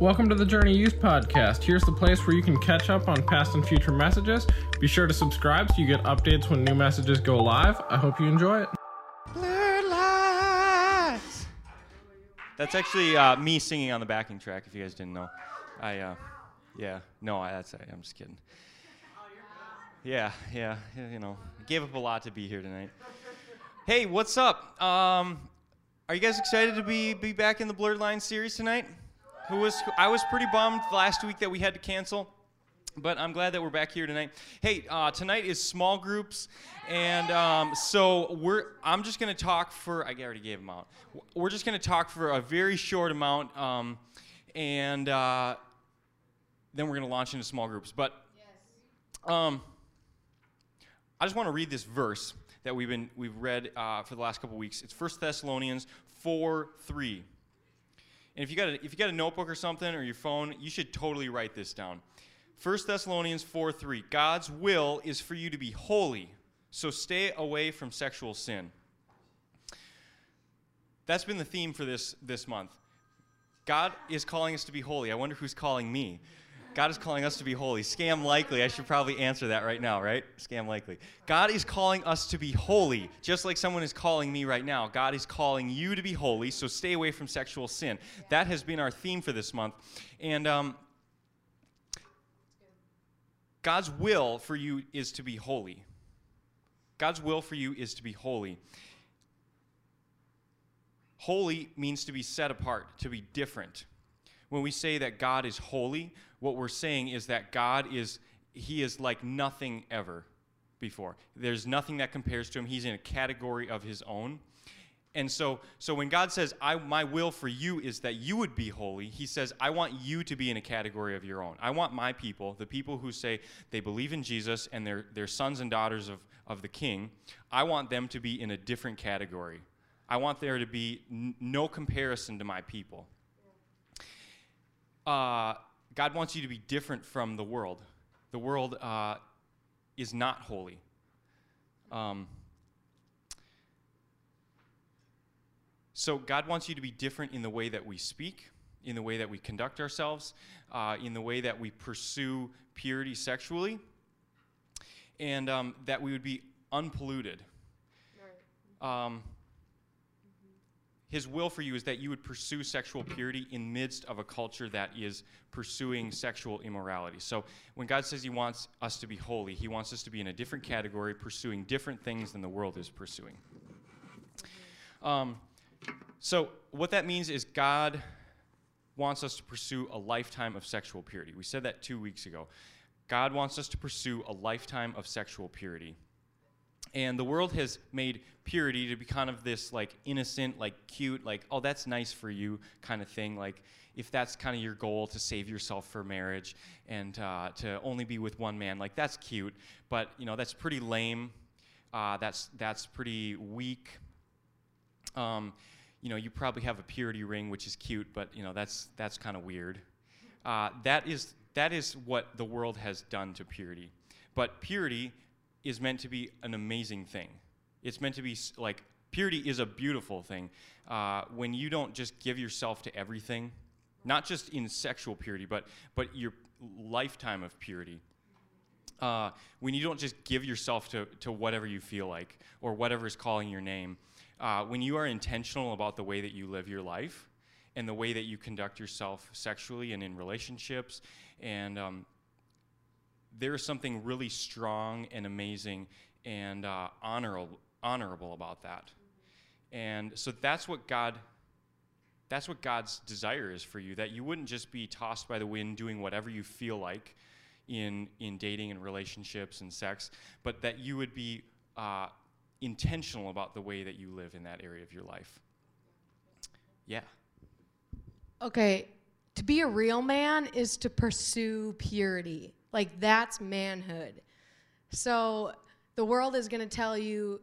Welcome to the Journey Youth Podcast. Here's the place where you can catch up on past and future messages. Be sure to subscribe so you get updates when new messages go live. I hope you enjoy it. Blurred lines. That's actually uh, me singing on the backing track. If you guys didn't know, I uh, yeah no I, that's I'm just kidding. Yeah yeah you know gave up a lot to be here tonight. Hey, what's up? Um, are you guys excited to be be back in the Blurred Lines series tonight? Who was I was pretty bummed last week that we had to cancel. But I'm glad that we're back here tonight. Hey, uh, tonight is small groups, and um, so we're. I'm just going to talk for. I already gave them out. We're just going to talk for a very short amount, um, and uh, then we're going to launch into small groups. But um, I just want to read this verse that we've been we've read uh, for the last couple weeks. It's 1 Thessalonians 4 3. And if you got a, if you got a notebook or something or your phone, you should totally write this down. 1 Thessalonians 4 3. God's will is for you to be holy, so stay away from sexual sin. That's been the theme for this, this month. God is calling us to be holy. I wonder who's calling me. God is calling us to be holy. Scam likely. I should probably answer that right now, right? Scam likely. God is calling us to be holy, just like someone is calling me right now. God is calling you to be holy, so stay away from sexual sin. That has been our theme for this month. And um, God's will for you is to be holy. God's will for you is to be holy. Holy means to be set apart, to be different. When we say that God is holy, what we're saying is that God is he is like nothing ever before. There's nothing that compares to him. He's in a category of his own. And so, so when God says, I, My will for you is that you would be holy, He says, I want you to be in a category of your own. I want my people, the people who say they believe in Jesus and they're, they're sons and daughters of, of the King, I want them to be in a different category. I want there to be n- no comparison to my people. Uh, God wants you to be different from the world. The world uh, is not holy. Um, so, God wants you to be different in the way that we speak, in the way that we conduct ourselves, uh, in the way that we pursue purity sexually, and um, that we would be unpolluted. Um, his will for you is that you would pursue sexual purity in midst of a culture that is pursuing sexual immorality. So when God says he wants us to be holy, he wants us to be in a different category, pursuing different things than the world is pursuing. Um, so what that means is God wants us to pursue a lifetime of sexual purity. We said that two weeks ago. God wants us to pursue a lifetime of sexual purity. And the world has made purity to be kind of this like innocent, like cute, like, oh, that's nice for you kind of thing. Like, if that's kind of your goal to save yourself for marriage and uh, to only be with one man, like, that's cute. But, you know, that's pretty lame. Uh, that's, that's pretty weak. Um, you know, you probably have a purity ring, which is cute, but, you know, that's, that's kind of weird. Uh, that, is, that is what the world has done to purity. But purity is meant to be an amazing thing. It's meant to be like purity is a beautiful thing. Uh, when you don't just give yourself to everything, not just in sexual purity, but but your lifetime of purity. Uh, when you don't just give yourself to, to whatever you feel like or whatever is calling your name, uh, when you are intentional about the way that you live your life and the way that you conduct yourself sexually and in relationships and um, there is something really strong and amazing and uh, honorable, honorable about that. And so that's what God that's what God's desire is for you that you wouldn't just be tossed by the wind doing whatever you feel like in in dating and relationships and sex, but that you would be uh, intentional about the way that you live in that area of your life. Yeah. Okay, to be a real man is to pursue purity. Like that's manhood. So the world is going to tell you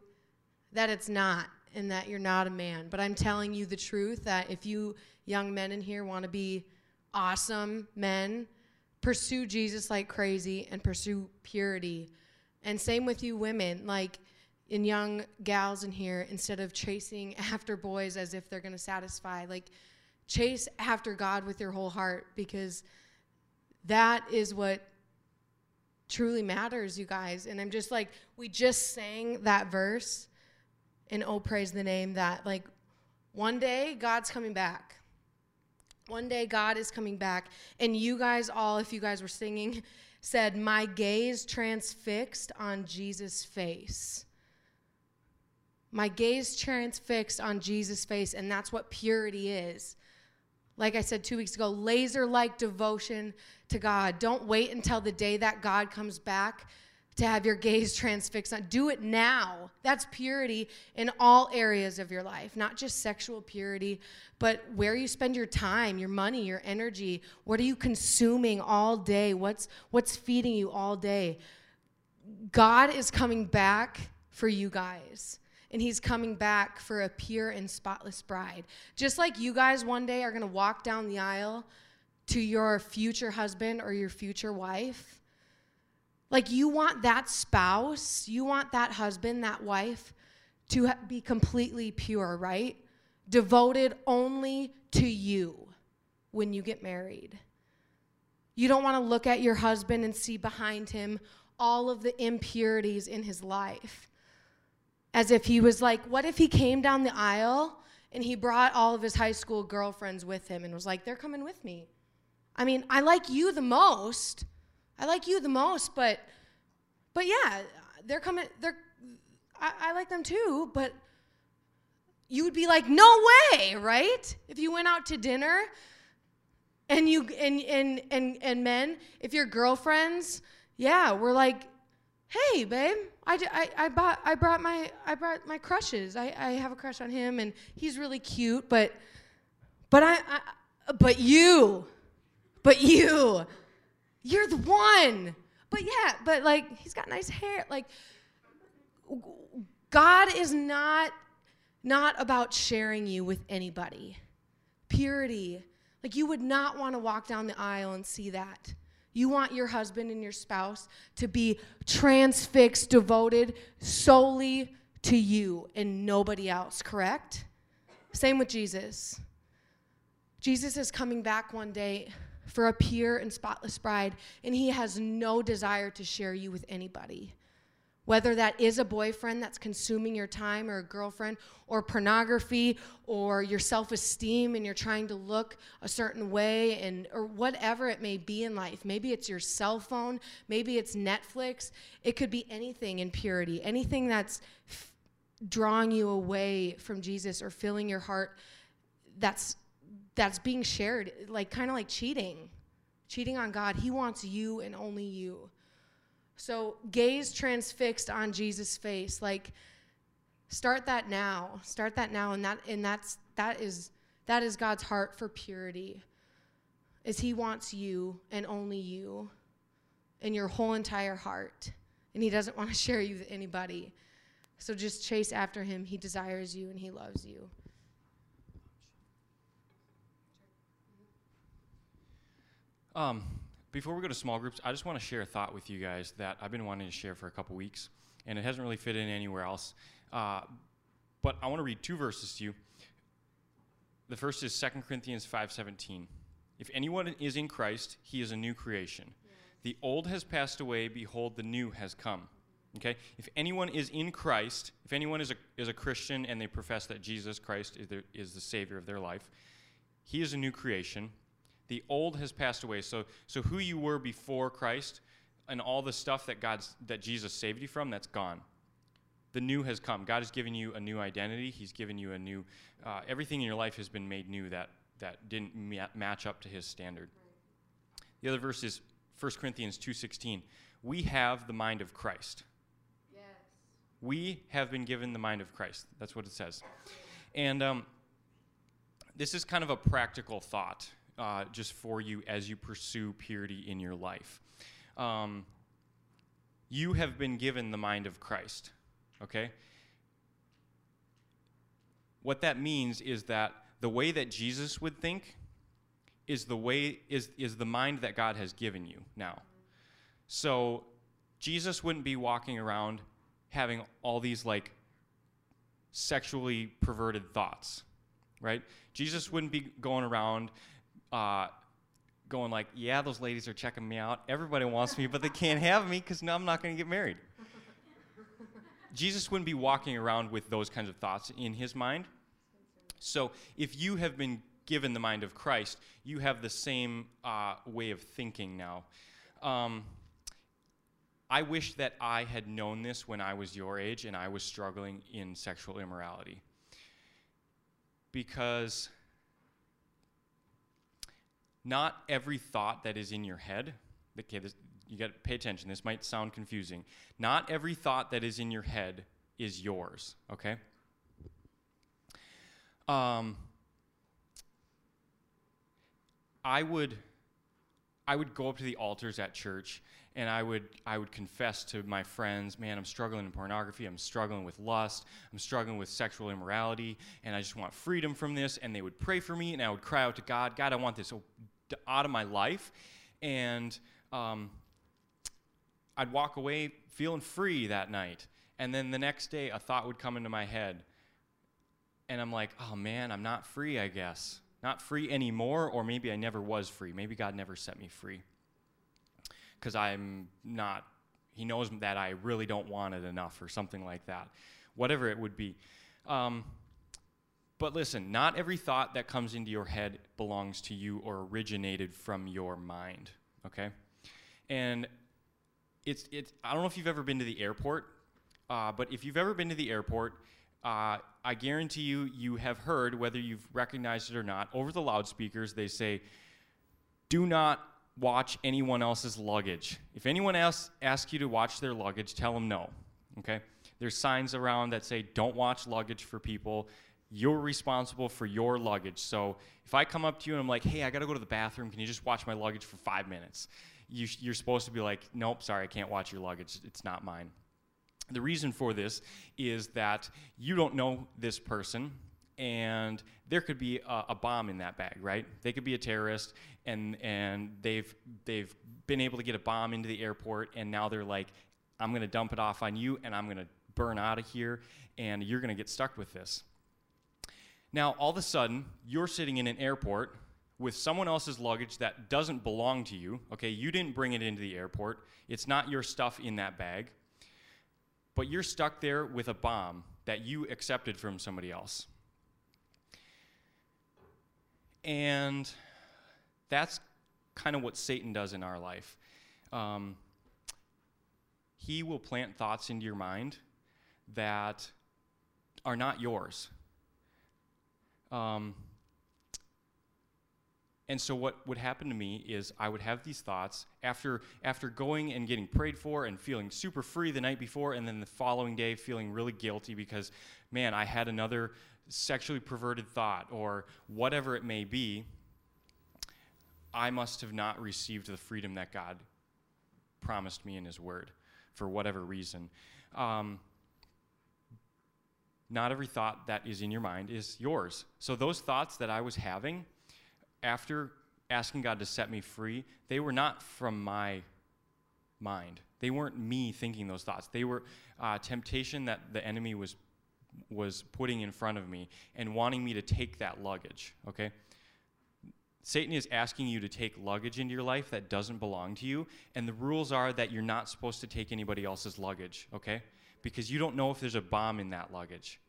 that it's not and that you're not a man. But I'm telling you the truth that if you young men in here want to be awesome men, pursue Jesus like crazy and pursue purity. And same with you women, like in young gals in here, instead of chasing after boys as if they're going to satisfy, like chase after God with your whole heart because that is what truly matters, you guys. And I'm just like, we just sang that verse and oh, praise the name that, like, one day God's coming back. One day God is coming back. And you guys all, if you guys were singing, said, My gaze transfixed on Jesus' face. My gaze transfixed on Jesus' face, and that's what purity is. Like I said two weeks ago, laser like devotion to God. Don't wait until the day that God comes back to have your gaze transfixed on. Do it now. That's purity in all areas of your life, not just sexual purity, but where you spend your time, your money, your energy. What are you consuming all day? What's what's feeding you all day? God is coming back for you guys. And he's coming back for a pure and spotless bride. Just like you guys one day are going to walk down the aisle to your future husband or your future wife like, you want that spouse, you want that husband, that wife to be completely pure, right? Devoted only to you when you get married. You don't want to look at your husband and see behind him all of the impurities in his life. As if he was like, what if he came down the aisle and he brought all of his high school girlfriends with him and was like, they're coming with me? I mean, I like you the most I like you the most, but but yeah, they're coming they're I, I like them too, but you would be like, no way, right? If you went out to dinner and you and and and, and men, if your girlfriends, yeah, we're like, hey, babe, I, I, I bought I brought my I brought my crushes. I, I have a crush on him and he's really cute, but but I, I but you, but you, you're the one. But yeah, but like he's got nice hair. Like God is not not about sharing you with anybody. Purity. Like you would not want to walk down the aisle and see that. You want your husband and your spouse to be transfixed, devoted solely to you and nobody else, correct? Same with Jesus. Jesus is coming back one day for a pure and spotless bride, and he has no desire to share you with anybody. Whether that is a boyfriend that's consuming your time, or a girlfriend, or pornography, or your self esteem, and you're trying to look a certain way, and, or whatever it may be in life. Maybe it's your cell phone, maybe it's Netflix. It could be anything in purity, anything that's f- drawing you away from Jesus or filling your heart that's that's being shared, like kind of like cheating, cheating on God. He wants you and only you. So gaze transfixed on Jesus' face, like start that now. Start that now, and that and that's that is that is God's heart for purity. Is He wants you and only you, and your whole entire heart, and He doesn't want to share you with anybody. So just chase after Him. He desires you and He loves you. Um, before we go to small groups, I just want to share a thought with you guys that I've been wanting to share for a couple weeks, and it hasn't really fit in anywhere else. Uh, but I want to read two verses to you. The first is 2 Corinthians 5:17. If anyone is in Christ, he is a new creation. Yeah. The old has passed away; behold, the new has come. Okay? If anyone is in Christ, if anyone is a, is a Christian and they profess that Jesus Christ is, is the Savior of their life, he is a new creation. The old has passed away. So, so who you were before Christ and all the stuff that God's that Jesus saved you from, that's gone. The new has come. God has given you a new identity. He's given you a new. Uh, everything in your life has been made new that that didn't ma- match up to His standard. The other verse is 1 Corinthians 2:16. We have the mind of Christ. Yes. We have been given the mind of Christ. That's what it says. And um, this is kind of a practical thought uh, just for you as you pursue purity in your life. Um, you have been given the mind of Christ, okay? What that means is that the way that Jesus would think is the way is is the mind that God has given you now. So Jesus wouldn't be walking around having all these like sexually perverted thoughts right? Jesus wouldn't be going around uh, going like, yeah, those ladies are checking me out. Everybody wants me, but they can't have me because now I'm not going to get married. Jesus wouldn't be walking around with those kinds of thoughts in his mind. So if you have been given the mind of Christ, you have the same uh, way of thinking now. Um, I wish that I had known this when I was your age and I was struggling in sexual immorality. Because not every thought that is in your head, okay, this, you got to pay attention. This might sound confusing. Not every thought that is in your head is yours, okay? Um, I would I would go up to the altars at church and I would I would confess to my friends, man, I'm struggling in pornography, I'm struggling with lust, I'm struggling with sexual immorality, and I just want freedom from this. And they would pray for me, and I would cry out to God, God, I want this out of my life, and um, I'd walk away feeling free that night. And then the next day, a thought would come into my head, and I'm like, oh man, I'm not free, I guess. Not free anymore, or maybe I never was free. Maybe God never set me free. Because I'm not, He knows that I really don't want it enough, or something like that. Whatever it would be. Um, but listen, not every thought that comes into your head belongs to you or originated from your mind, okay? And it's, it's I don't know if you've ever been to the airport, uh, but if you've ever been to the airport, uh, I guarantee you, you have heard, whether you've recognized it or not, over the loudspeakers, they say, do not watch anyone else's luggage. If anyone else asks you to watch their luggage, tell them no. Okay? There's signs around that say, don't watch luggage for people. You're responsible for your luggage. So if I come up to you and I'm like, hey, I got to go to the bathroom, can you just watch my luggage for five minutes? You, you're supposed to be like, nope, sorry, I can't watch your luggage. It's not mine. The reason for this is that you don't know this person, and there could be a, a, bomb in that bag, right? They could be a terrorist, and and they've they've been able to get a bomb into the airport, and now they're like, I'm to dump it off on you, and I'm to burn out of here, and you're to get stuck with this. Now, all of a sudden, you're sitting in an airport with someone else's luggage that doesn't belong to you. Okay, you didn't bring it into the airport. It's not your stuff in that bag but you're stuck there with a bomb that you accepted from somebody else. And that's kind of what Satan does in our life. Um, he will plant thoughts into your mind that are not yours. Um, and so what would happen to me is I would have these thoughts after after going and getting prayed for and feeling super free the night before and then the following day feeling really guilty because man, I had another sexually perverted thought or whatever it may be. I must have not received the freedom that God promised me in his word for whatever reason. Um, not every thought that is in your mind is yours. So those thoughts that I was having after asking God to set me free, they were not from my mind. They weren't me thinking those thoughts. They were uh, temptation that the enemy was was putting in front of me and wanting me to take that luggage. Okay. Satan is asking you to take luggage into your life that doesn't belong to you, and the rules are that you're not supposed to take anybody else's luggage, okay? Because you don't know if there's a bomb in that luggage.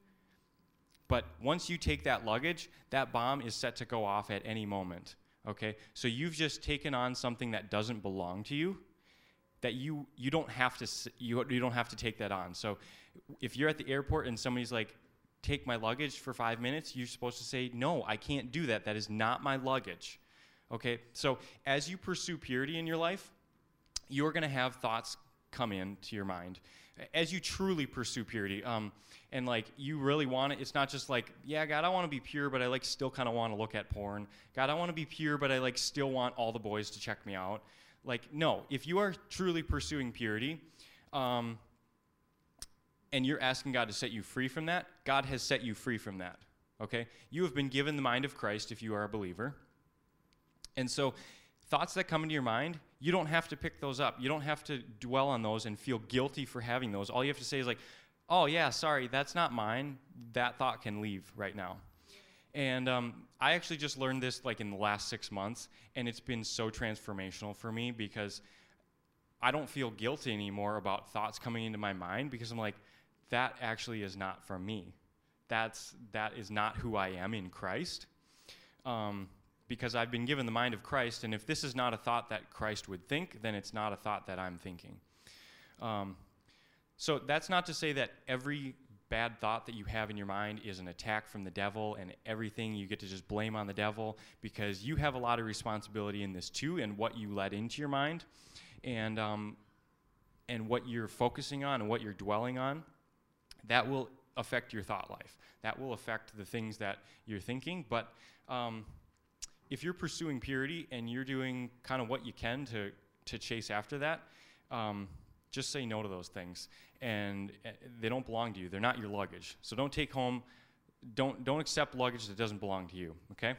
But once you take that luggage, that bomb is set to go off at any moment. Okay? So you've just taken on something that doesn't belong to you that you you don't have to you, you don't have to take that on. So if you're at the airport and somebody's like take my luggage for 5 minutes, you're supposed to say no, I can't do that. That is not my luggage. Okay? So as you pursue purity in your life, you're going to have thoughts come into your mind as you truly pursue purity um, and like you really want it it's not just like yeah god i want to be pure but i like still kind of want to look at porn. God i want to be pure but i like still want all the boys to check me out. Like no if you are truly pursuing purity um, and you're asking god to set you free from that god has set you free from that okay? You have been given the mind of christ if you are a believer. And so thoughts that come into your mind, you don't have to pick those up. You don't have to dwell on those and feel guilty for having those. All you have to say is like, "Oh yeah, sorry, that's not mine." That thought can leave right now. And um, I actually just learned this like in the last six months, and it's been so transformational for me because I don't feel guilty anymore about thoughts coming into my mind because I'm like, that actually is not from me. That's that is not who I am in Christ. Um, because I've been given the mind of Christ, and if this is not a thought that Christ would think, then it's not a thought that I'm thinking. Um, so that's not to say that every bad thought that you have in your mind is an attack from the devil and everything you get to just blame on the devil because you have a lot of responsibility in this too and what you let into your mind and um, and what you're focusing on and what you're dwelling on that will affect your thought life that will affect the things that you're thinking but um, if you're pursuing purity and you're doing kind of what you can to to chase after that um, just say no to those things. And uh, they don't belong to you. They're not your luggage. So don't take home don't don't accept luggage that doesn't belong to you okay